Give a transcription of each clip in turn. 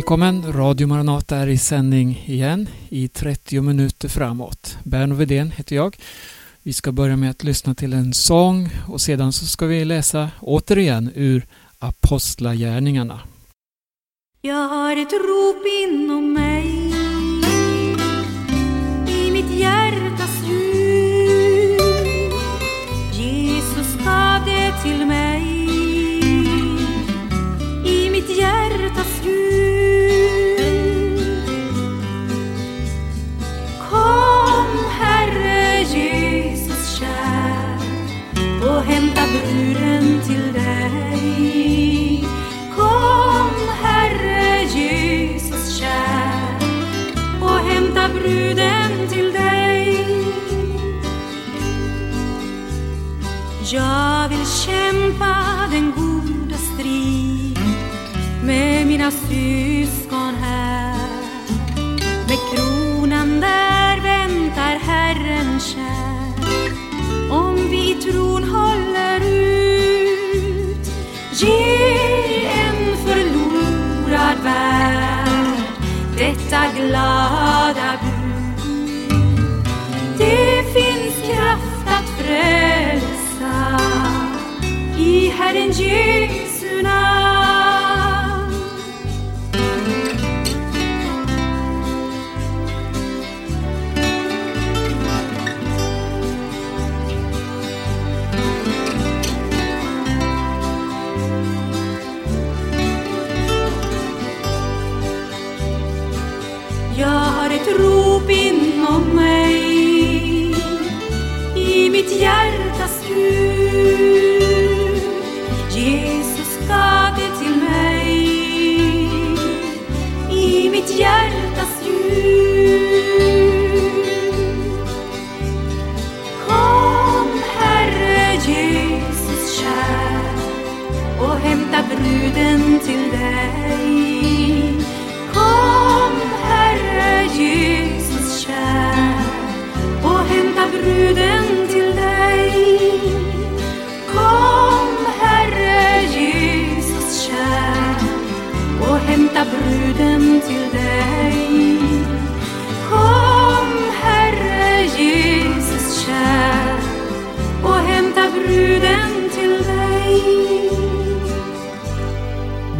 Välkommen! Radio Maranata är i sändning igen i 30 minuter framåt. Berno Vedén heter jag. Vi ska börja med att lyssna till en sång och sedan så ska vi läsa återigen ur Apostlagärningarna. Jag har ett rop inom mig i mitt hjärta Jag vill kämpa den goda strid med mina syskon här. Med kronan där väntar Herren kär. Om vi i tron håller ut Ge en förlorad värld. Detta glada rop inom mig i mitt hjärtas djup bruden till dig. Kom Herre Jesus kär och hämta bruden till dig. Kom Herre Jesus kär och hämta bruden till dig.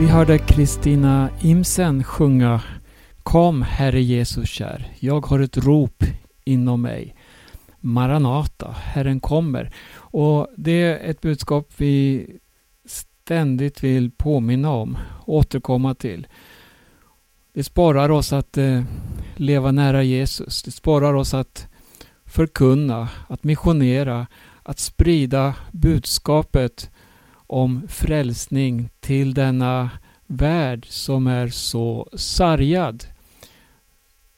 Vi hörde Kristina Imsen sjunga Kom Herre Jesus kär, jag har ett rop inom mig. Maranata, Herren kommer. Och det är ett budskap vi ständigt vill påminna om, återkomma till. Det sporrar oss att eh, leva nära Jesus. Det sporrar oss att förkunna, att missionera, att sprida budskapet om frälsning till denna värld som är så sargad.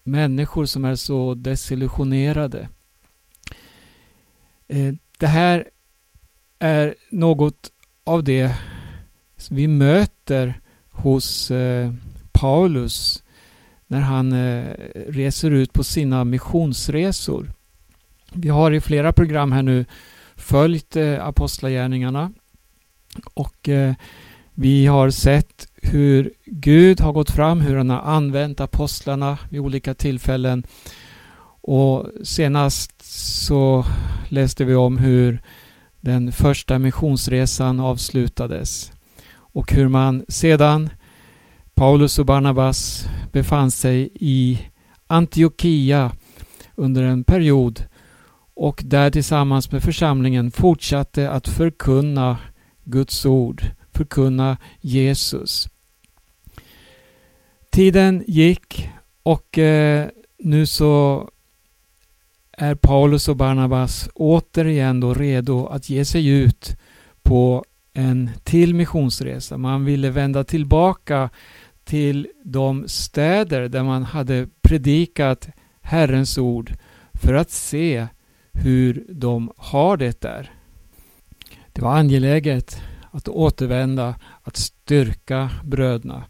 Människor som är så desillusionerade. Eh, det här är något av det vi möter hos eh, Paulus när han eh, reser ut på sina missionsresor. Vi har i flera program här nu följt apostlagärningarna och eh, vi har sett hur Gud har gått fram, hur han har använt apostlarna vid olika tillfällen. Och senast så läste vi om hur den första missionsresan avslutades och hur man sedan Paulus och Barnabas befann sig i Antiochia under en period och där tillsammans med församlingen fortsatte att förkunna Guds ord, förkunna Jesus. Tiden gick och eh, nu så är Paulus och Barnabas återigen då redo att ge sig ut på en till missionsresa. Man ville vända tillbaka till de städer där man hade predikat Herrens ord för att se hur de har det där. Det var angeläget att återvända, att styrka bröderna.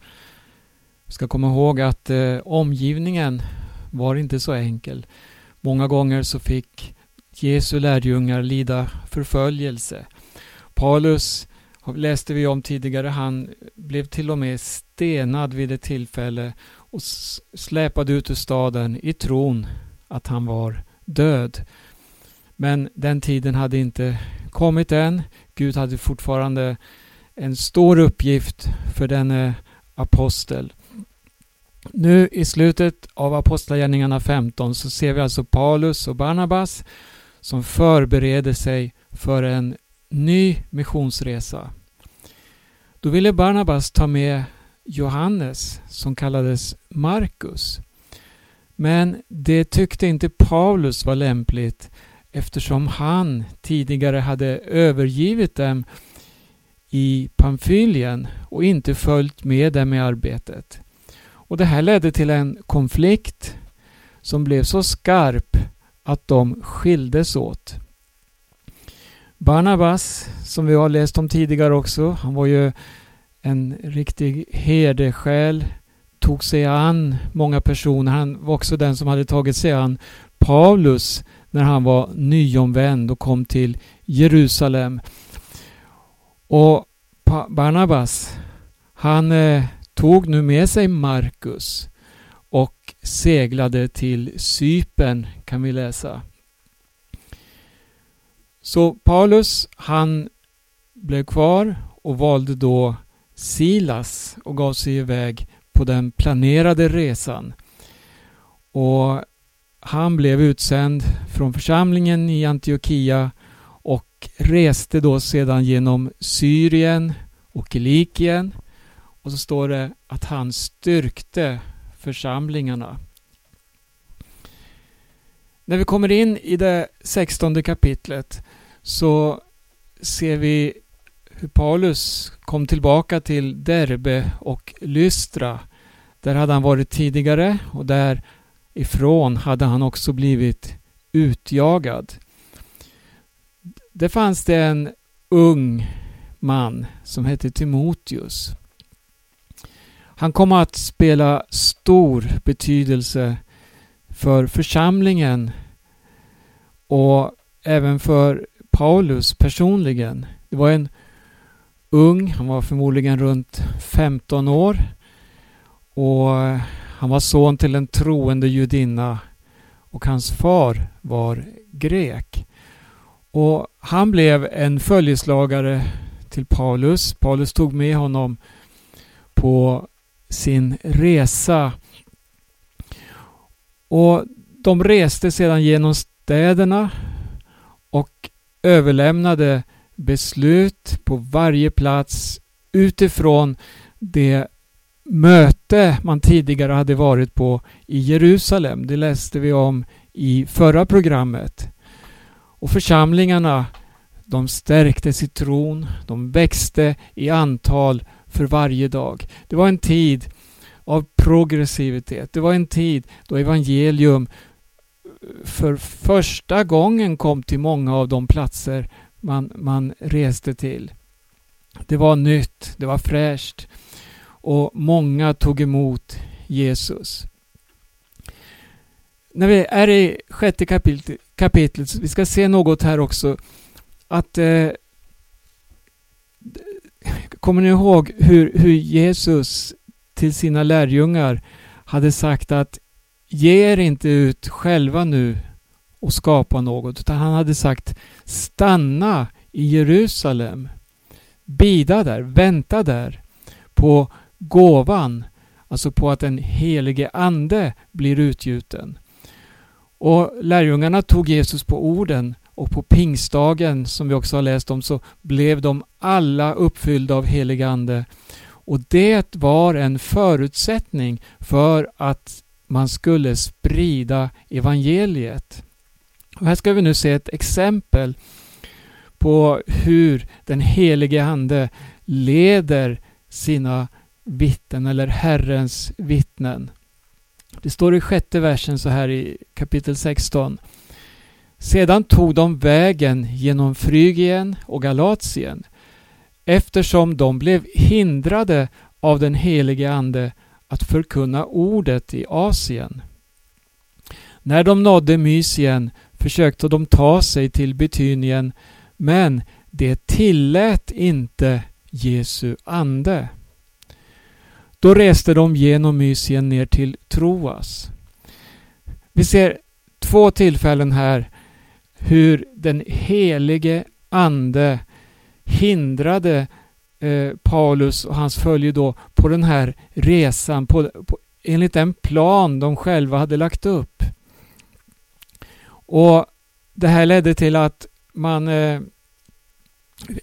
Vi ska komma ihåg att eh, omgivningen var inte så enkel. Många gånger så fick Jesu lärjungar lida förföljelse. Paulus läste vi om tidigare. Han blev till och med stenad vid ett tillfälle och släpad ut ur staden i tron att han var död. Men den tiden hade inte kommit än. Gud hade fortfarande en stor uppgift för denne apostel. Nu i slutet av Apostlagärningarna 15 så ser vi alltså Paulus och Barnabas som förbereder sig för en ny missionsresa. Då ville Barnabas ta med Johannes som kallades Markus. Men det tyckte inte Paulus var lämpligt eftersom han tidigare hade övergivit dem i Pamfylien och inte följt med dem i arbetet. Och Det här ledde till en konflikt som blev så skarp att de skildes åt. Barnabas, som vi har läst om tidigare också, han var ju en riktig herdesjäl, tog sig an många personer. Han var också den som hade tagit sig an Paulus när han var nyomvänd och kom till Jerusalem. Och Barnabas, han eh, tog nu med sig Markus och seglade till Sypen kan vi läsa. Så Paulus han blev kvar och valde då Silas och gav sig iväg på den planerade resan. Och han blev utsänd från församlingen i Antiochia och reste då sedan genom Syrien och Kilikien. Och så står det att han styrkte församlingarna. När vi kommer in i det sextonde kapitlet så ser vi hur Paulus kom tillbaka till Derbe och Lystra. Där hade han varit tidigare och ifrån hade han också blivit utjagad. Det fanns det en ung man som hette Timoteus. Han kom att spela stor betydelse för församlingen och även för Paulus personligen. Det var en ung, han var förmodligen runt 15 år och han var son till en troende judinna och hans far var grek. Och Han blev en följeslagare till Paulus. Paulus tog med honom på sin resa. Och De reste sedan genom städerna och överlämnade beslut på varje plats utifrån det möte man tidigare hade varit på i Jerusalem. Det läste vi om i förra programmet. Och församlingarna de stärktes i tron, de växte i antal för varje dag. Det var en tid av progressivitet. Det var en tid då evangelium för första gången kom till många av de platser man, man reste till. Det var nytt, det var fräscht och många tog emot Jesus. När vi är i sjätte kapitlet, kapitlet vi ska se något här också, att eh, Kommer ni ihåg hur, hur Jesus till sina lärjungar hade sagt att ge er inte ut själva nu och skapa något, utan han hade sagt stanna i Jerusalem. Bida där, vänta där på gåvan, alltså på att den helige Ande blir utgjuten. Och lärjungarna tog Jesus på orden och på pingstdagen, som vi också har läst om, så blev de alla uppfyllda av helig Ande. Och det var en förutsättning för att man skulle sprida evangeliet. Och här ska vi nu se ett exempel på hur den helige Ande leder sina vittnen eller Herrens vittnen. Det står i sjätte versen så här i kapitel 16. Sedan tog de vägen genom Frygien och Galatien eftersom de blev hindrade av den helige Ande att förkunna ordet i Asien. När de nådde Mysien försökte de ta sig till Betynien men det tillät inte Jesu ande. Då reste de genom Mysien ner till Troas. Vi ser två tillfällen här hur den helige ande hindrade eh, Paulus och hans följe då på den här resan på, på, enligt den plan de själva hade lagt upp. Och Det här ledde till att man eh,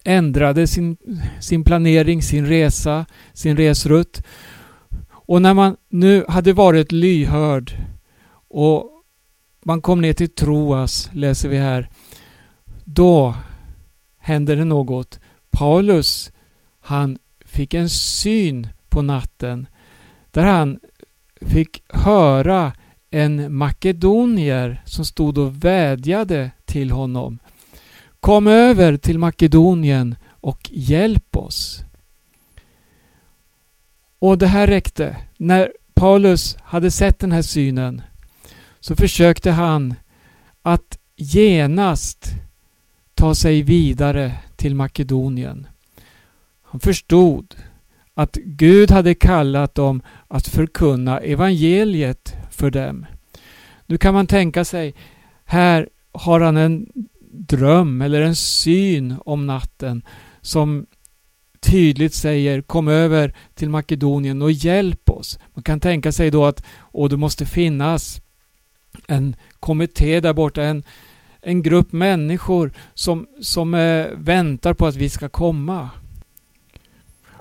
ändrade sin, sin planering, sin resa, sin resrutt. Och när man nu hade varit lyhörd och man kom ner till Troas, läser vi här. Då hände det något. Paulus, han fick en syn på natten där han fick höra en makedonier som stod och vädjade till honom. Kom över till Makedonien och hjälp oss. Och det här räckte. När Paulus hade sett den här synen så försökte han att genast ta sig vidare till Makedonien. Han förstod att Gud hade kallat dem att förkunna evangeliet för dem. Nu kan man tänka sig, här har han en dröm eller en syn om natten som tydligt säger kom över till Makedonien och hjälp oss. Man kan tänka sig då att och det måste finnas en kommitté där borta, en, en grupp människor som, som eh, väntar på att vi ska komma.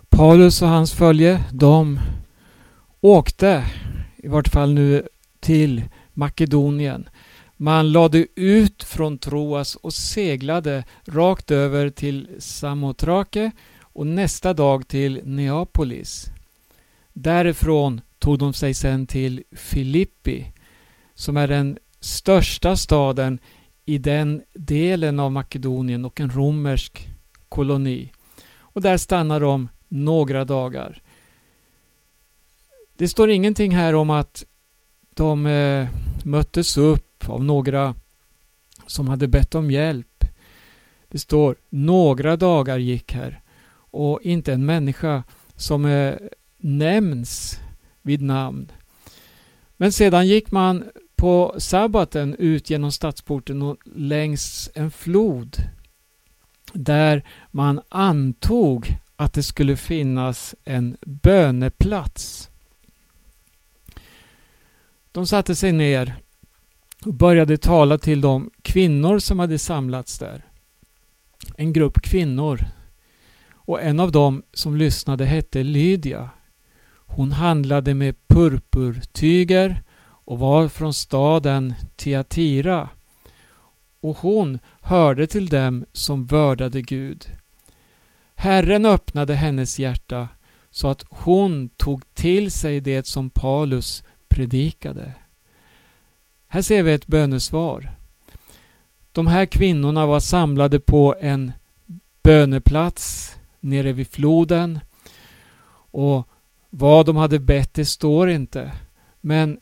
Paulus och hans följe, de åkte i vart fall nu till Makedonien. Man lade ut från Troas och seglade rakt över till Samotrake och nästa dag till Neapolis. Därifrån tog de sig sedan till Filippi som är den största staden i den delen av Makedonien och en romersk koloni. Och där stannade de några dagar. Det står ingenting här om att de eh, möttes upp av några som hade bett om hjälp. Det står några dagar gick här och inte en människa som eh, nämns vid namn. Men sedan gick man på sabbaten ut genom stadsporten och längs en flod där man antog att det skulle finnas en böneplats. De satte sig ner och började tala till de kvinnor som hade samlats där. En grupp kvinnor. Och en av dem som lyssnade hette Lydia. Hon handlade med purpurtyger och var från staden Tiatira. Och hon hörde till dem som vördade Gud. Herren öppnade hennes hjärta så att hon tog till sig det som Paulus predikade. Här ser vi ett bönesvar. De här kvinnorna var samlade på en böneplats nere vid floden. Och vad de hade bett det står inte. Men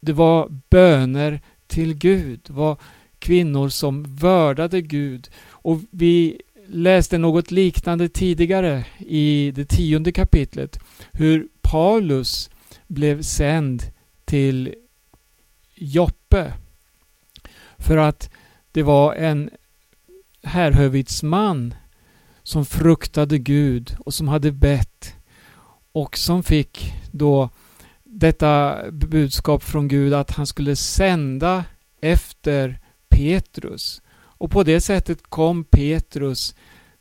det var böner till Gud. Det var kvinnor som vördade Gud. Och vi läste något liknande tidigare i det tionde kapitlet. Hur Paulus blev sänd till Joppe. För att det var en härhövitsman som fruktade Gud och som hade bett och som fick då detta budskap från Gud att han skulle sända efter Petrus. Och på det sättet kom Petrus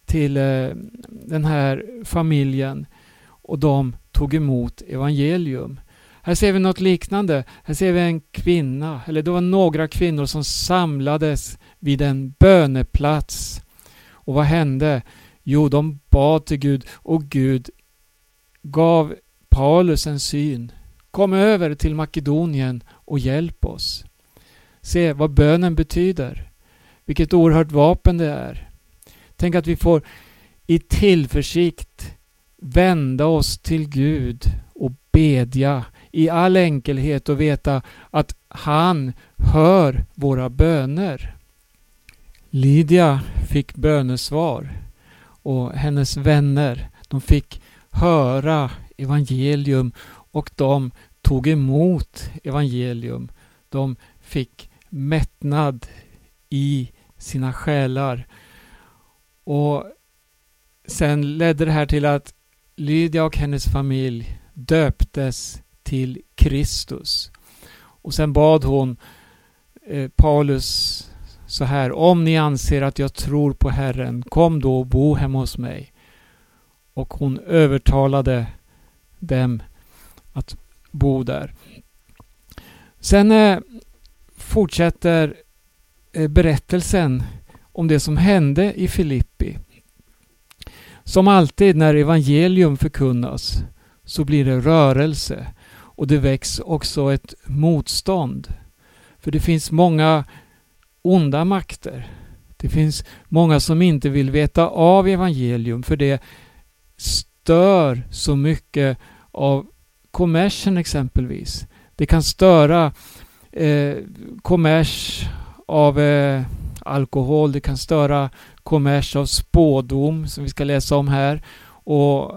till eh, den här familjen och de tog emot evangelium. Här ser vi något liknande. Här ser vi en kvinna, eller det var några kvinnor som samlades vid en böneplats. Och vad hände? Jo, de bad till Gud och Gud gav Paulus en syn. Kom över till Makedonien och hjälp oss. Se vad bönen betyder. Vilket oerhört vapen det är. Tänk att vi får i tillförsikt vända oss till Gud och bedja i all enkelhet och veta att han hör våra böner. Lydia fick bönesvar och hennes vänner De fick höra evangelium och de tog emot evangelium. De fick mättnad i sina själar. Och sen ledde det här till att Lydia och hennes familj döptes till Kristus. Och sen bad hon eh, Paulus så här. Om ni anser att jag tror på Herren, kom då och bo hemma hos mig. Och hon övertalade dem att bo där. Sen eh, fortsätter eh, berättelsen om det som hände i Filippi. Som alltid när evangelium förkunnas så blir det rörelse och det väcks också ett motstånd. För det finns många onda makter. Det finns många som inte vill veta av evangelium för det stör så mycket av kommersen exempelvis. Det kan störa eh, kommers av eh, alkohol, det kan störa kommers av spådom som vi ska läsa om här och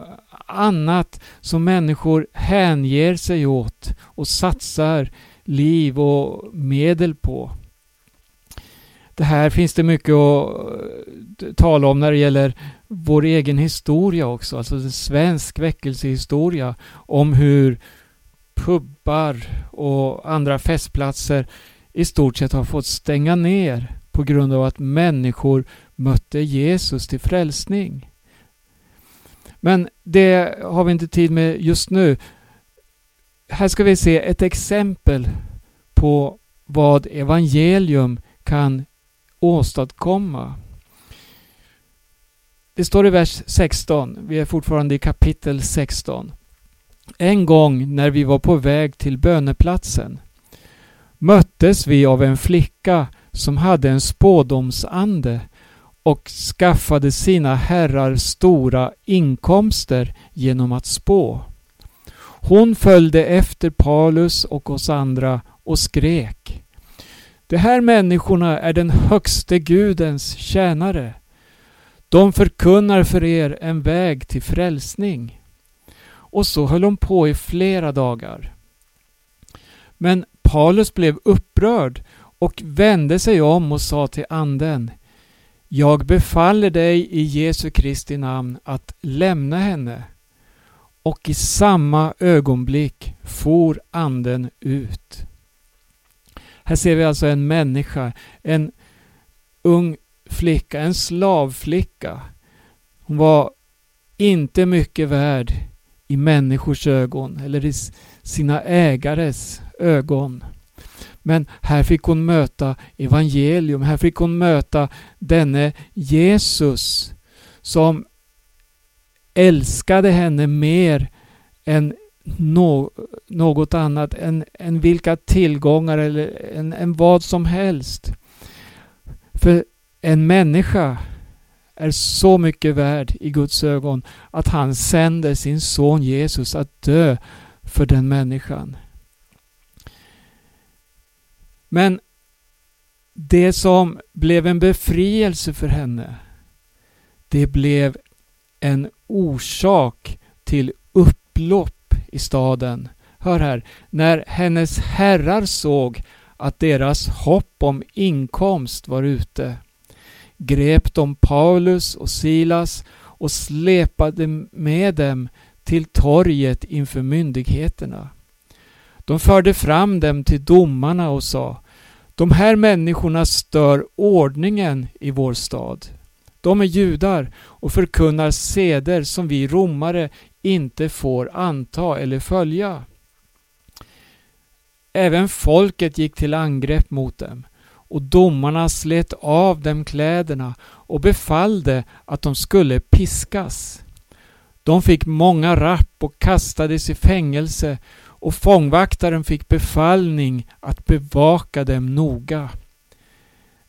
annat som människor hänger sig åt och satsar liv och medel på. Det här finns det mycket att eh, tala om när det gäller vår egen historia också, alltså svensk väckelsehistoria om hur pubbar och andra festplatser i stort sett har fått stänga ner på grund av att människor mötte Jesus till frälsning. Men det har vi inte tid med just nu. Här ska vi se ett exempel på vad evangelium kan åstadkomma. Det står i vers 16, vi är fortfarande i kapitel 16. En gång när vi var på väg till böneplatsen möttes vi av en flicka som hade en spådomsande och skaffade sina herrar stora inkomster genom att spå. Hon följde efter Paulus och oss andra och skrek. De här människorna är den högste Gudens tjänare. De förkunnar för er en väg till frälsning. Och så höll hon på i flera dagar. Men Paulus blev upprörd och vände sig om och sa till anden jag befaller dig i Jesu Kristi namn att lämna henne. Och i samma ögonblick for anden ut. Här ser vi alltså en människa, en ung flicka, en slavflicka. Hon var inte mycket värd i människors ögon eller i sina ägares ögon. Men här fick hon möta evangelium, här fick hon möta denne Jesus som älskade henne mer än något annat, än, än vilka tillgångar eller än, än vad som helst. För en människa är så mycket värd i Guds ögon att han sänder sin son Jesus att dö för den människan. Men det som blev en befrielse för henne, det blev en orsak till upplopp i staden. Hör här, när hennes herrar såg att deras hopp om inkomst var ute grep de Paulus och Silas och släpade med dem till torget inför myndigheterna. De förde fram dem till domarna och sa de här människorna stör ordningen i vår stad. De är judar och förkunnar seder som vi romare inte får anta eller följa. Även folket gick till angrepp mot dem och domarna slet av dem kläderna och befallde att de skulle piskas. De fick många rapp och kastades i fängelse och fångvaktaren fick befallning att bevaka dem noga.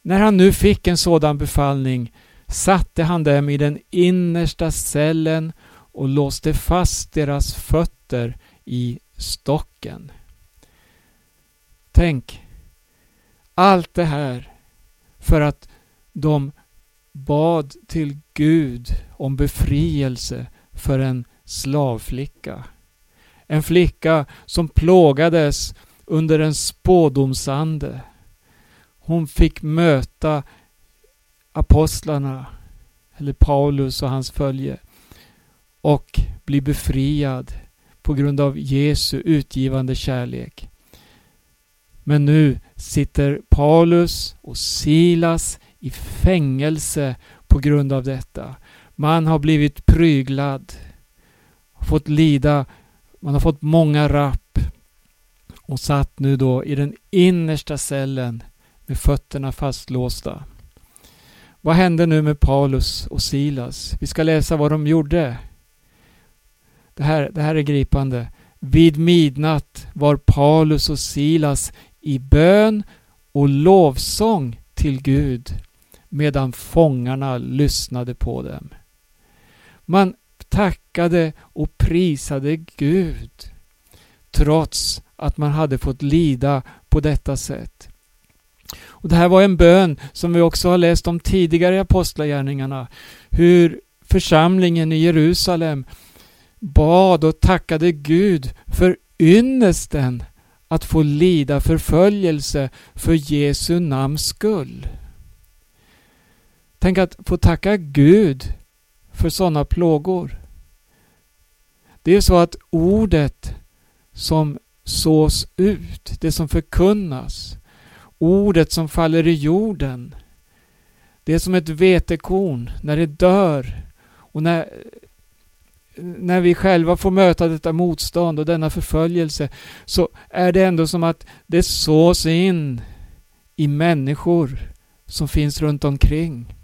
När han nu fick en sådan befallning satte han dem i den innersta cellen och låste fast deras fötter i stocken. Tänk, allt det här för att de bad till Gud om befrielse för en slavflicka. En flicka som plågades under en spådomsande. Hon fick möta apostlarna, eller Paulus och hans följe, och bli befriad på grund av Jesu utgivande kärlek. Men nu sitter Paulus och Silas i fängelse på grund av detta. Man har blivit pryglad, fått lida, man har fått många rapp och satt nu då i den innersta cellen med fötterna fastlåsta. Vad hände nu med Paulus och Silas? Vi ska läsa vad de gjorde. Det här, det här är gripande. Vid midnatt var Paulus och Silas i bön och lovsång till Gud medan fångarna lyssnade på dem. Man tackade och prisade Gud trots att man hade fått lida på detta sätt. Och Det här var en bön som vi också har läst om tidigare i Apostlagärningarna. Hur församlingen i Jerusalem bad och tackade Gud för ynnesten att få lida förföljelse för Jesu namns skull. Tänk att få tacka Gud för sådana plågor. Det är så att ordet som sås ut, det som förkunnas, ordet som faller i jorden, det är som ett vetekorn när det dör och när, när vi själva får möta detta motstånd och denna förföljelse så är det ändå som att det sås in i människor som finns runt omkring.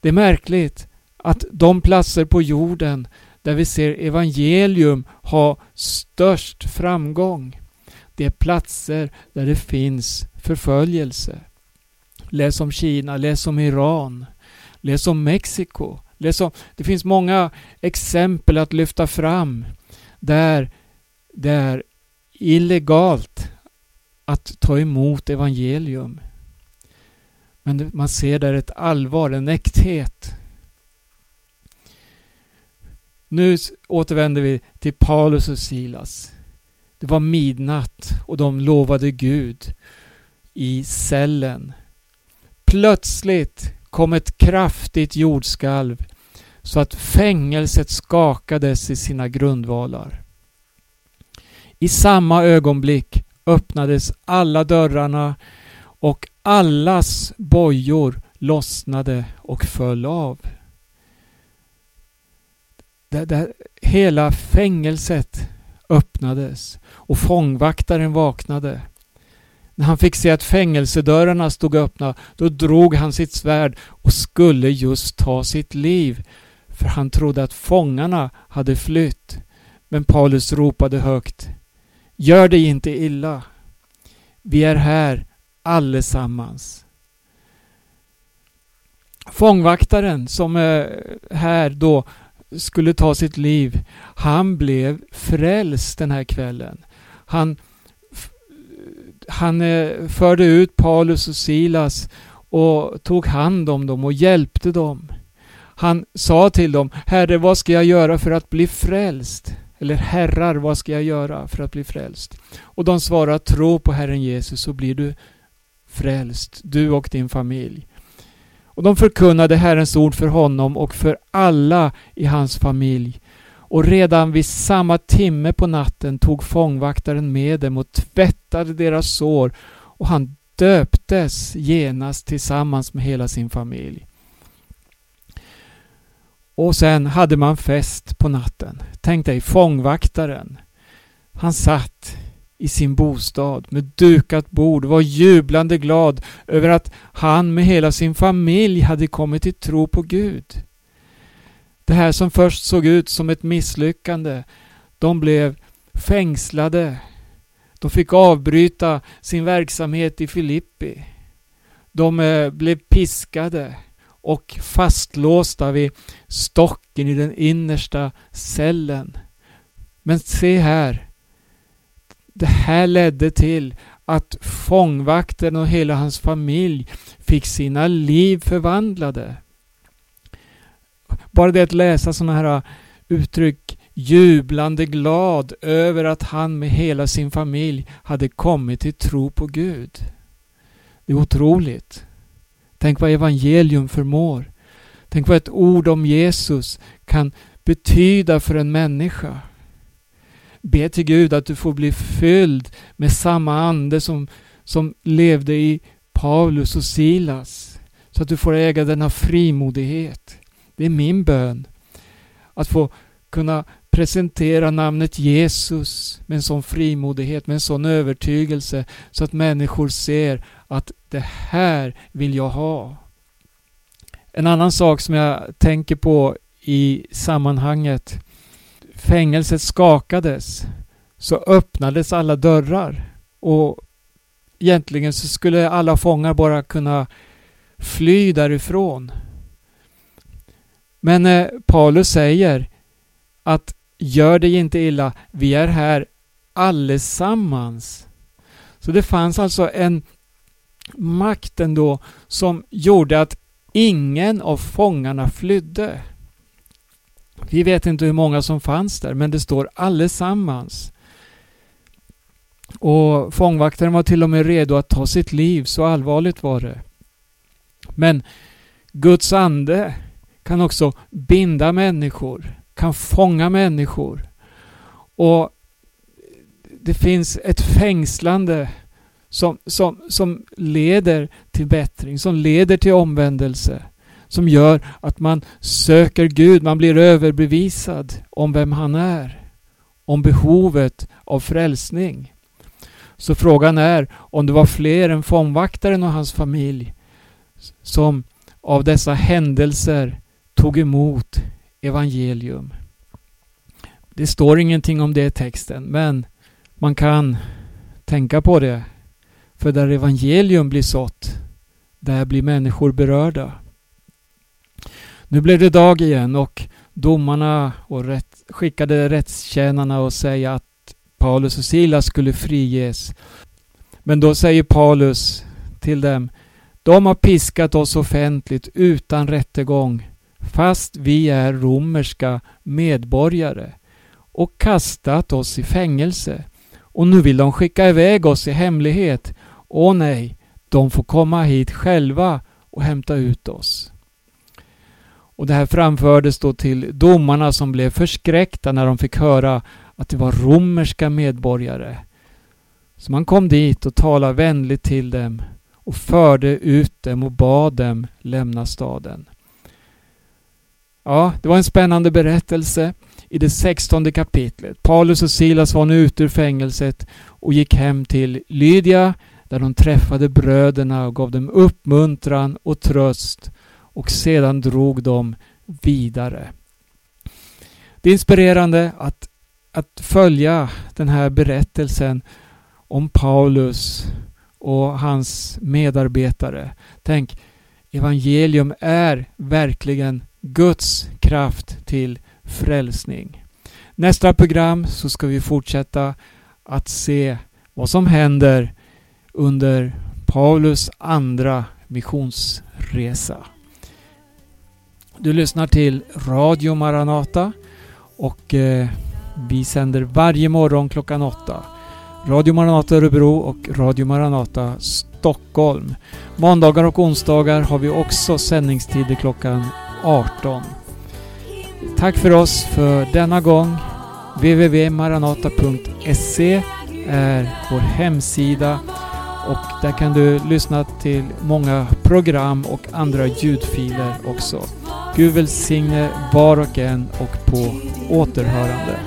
Det är märkligt att de platser på jorden där vi ser evangelium ha störst framgång, det är platser där det finns förföljelse. Läs om Kina, läs om Iran, läs om Mexiko. Läs om, det finns många exempel att lyfta fram där det är illegalt att ta emot evangelium. Men man ser där ett allvar, en äkthet. Nu återvänder vi till Paulus och Silas. Det var midnatt och de lovade Gud i cellen. Plötsligt kom ett kraftigt jordskalv så att fängelset skakades i sina grundvalar. I samma ögonblick öppnades alla dörrarna och allas bojor lossnade och föll av där, där hela fängelset öppnades och fångvaktaren vaknade. När han fick se att fängelsedörrarna stod öppna, då drog han sitt svärd och skulle just ta sitt liv, för han trodde att fångarna hade flytt. Men Paulus ropade högt. Gör dig inte illa. Vi är här allesammans. Fångvaktaren som är här då skulle ta sitt liv, han blev frälst den här kvällen. Han, han eh, förde ut Paulus och Silas och tog hand om dem och hjälpte dem. Han sa till dem, Herre vad ska jag göra för att bli frälst? Eller herrar, vad ska jag göra för att bli frälst? Och de svarade, tro på Herren Jesus så blir du frälst, du och din familj. Och de förkunnade Herrens ord för honom och för alla i hans familj. Och redan vid samma timme på natten tog fångvaktaren med dem och tvättade deras sår och han döptes genast tillsammans med hela sin familj. Och sen hade man fest på natten. Tänk dig fångvaktaren. Han satt i sin bostad med dukat bord och var jublande glad över att han med hela sin familj hade kommit till tro på Gud. Det här som först såg ut som ett misslyckande, de blev fängslade. De fick avbryta sin verksamhet i Filippi. De eh, blev piskade och fastlåsta vid stocken i den innersta cellen. Men se här, det här ledde till att fångvakten och hela hans familj fick sina liv förvandlade. bara det att läsa sådana här äh, uttryck jublande glad över att han med hela sin familj hade kommit till tro på Gud. Det är otroligt. Tänk vad evangelium förmår. Tänk vad ett ord om Jesus kan betyda för en människa. Be till Gud att du får bli fylld med samma ande som, som levde i Paulus och Silas. Så att du får äga denna frimodighet. Det är min bön. Att få kunna presentera namnet Jesus med en sån frimodighet, med en sån övertygelse så att människor ser att det här vill jag ha. En annan sak som jag tänker på i sammanhanget. Fängelset skakades. Så öppnades alla dörrar. Och egentligen så skulle alla fångar bara kunna fly därifrån. Men eh, Paulus säger att gör dig inte illa, vi är här allesammans. Så det fanns alltså en makt ändå som gjorde att ingen av fångarna flydde. Vi vet inte hur många som fanns där, men det står allesammans. Och fångvaktaren var till och med redo att ta sitt liv, så allvarligt var det. Men Guds ande kan också binda människor, kan fånga människor. Och det finns ett fängslande som, som, som leder till bättring, som leder till omvändelse. Som gör att man söker Gud, man blir överbevisad om vem han är. Om behovet av frälsning. Så frågan är om det var fler än fångvaktaren och hans familj som av dessa händelser tog emot evangelium. Det står ingenting om det i texten men man kan tänka på det för där evangelium blir sått, där blir människor berörda. Nu blev det dag igen och domarna och rätt, skickade rättstjänarna och säga att Paulus och Silas skulle friges. Men då säger Paulus till dem De har piskat oss offentligt utan rättegång fast vi är romerska medborgare och kastat oss i fängelse. Och nu vill de skicka iväg oss i hemlighet Åh nej, de får komma hit själva och hämta ut oss. Och det här framfördes då till domarna som blev förskräckta när de fick höra att det var romerska medborgare. Så man kom dit och talade vänligt till dem och förde ut dem och bad dem lämna staden. Ja, det var en spännande berättelse i det sextonde kapitlet. Paulus och Silas var nu ute ur fängelset och gick hem till Lydia där de träffade bröderna och gav dem uppmuntran och tröst och sedan drog de vidare. Det är inspirerande att, att följa den här berättelsen om Paulus och hans medarbetare. Tänk, evangelium är verkligen Guds kraft till frälsning. Nästa program så ska vi fortsätta att se vad som händer under Paulus andra missionsresa. Du lyssnar till Radio Maranata och eh, vi sänder varje morgon klockan åtta. Radio Maranata Örebro och Radio Maranata Stockholm. Måndagar och onsdagar har vi också sändningstider klockan 18. Tack för oss för denna gång. www.maranata.se är vår hemsida och där kan du lyssna till många program och andra ljudfiler också. Gud välsigne var och en och på återhörande.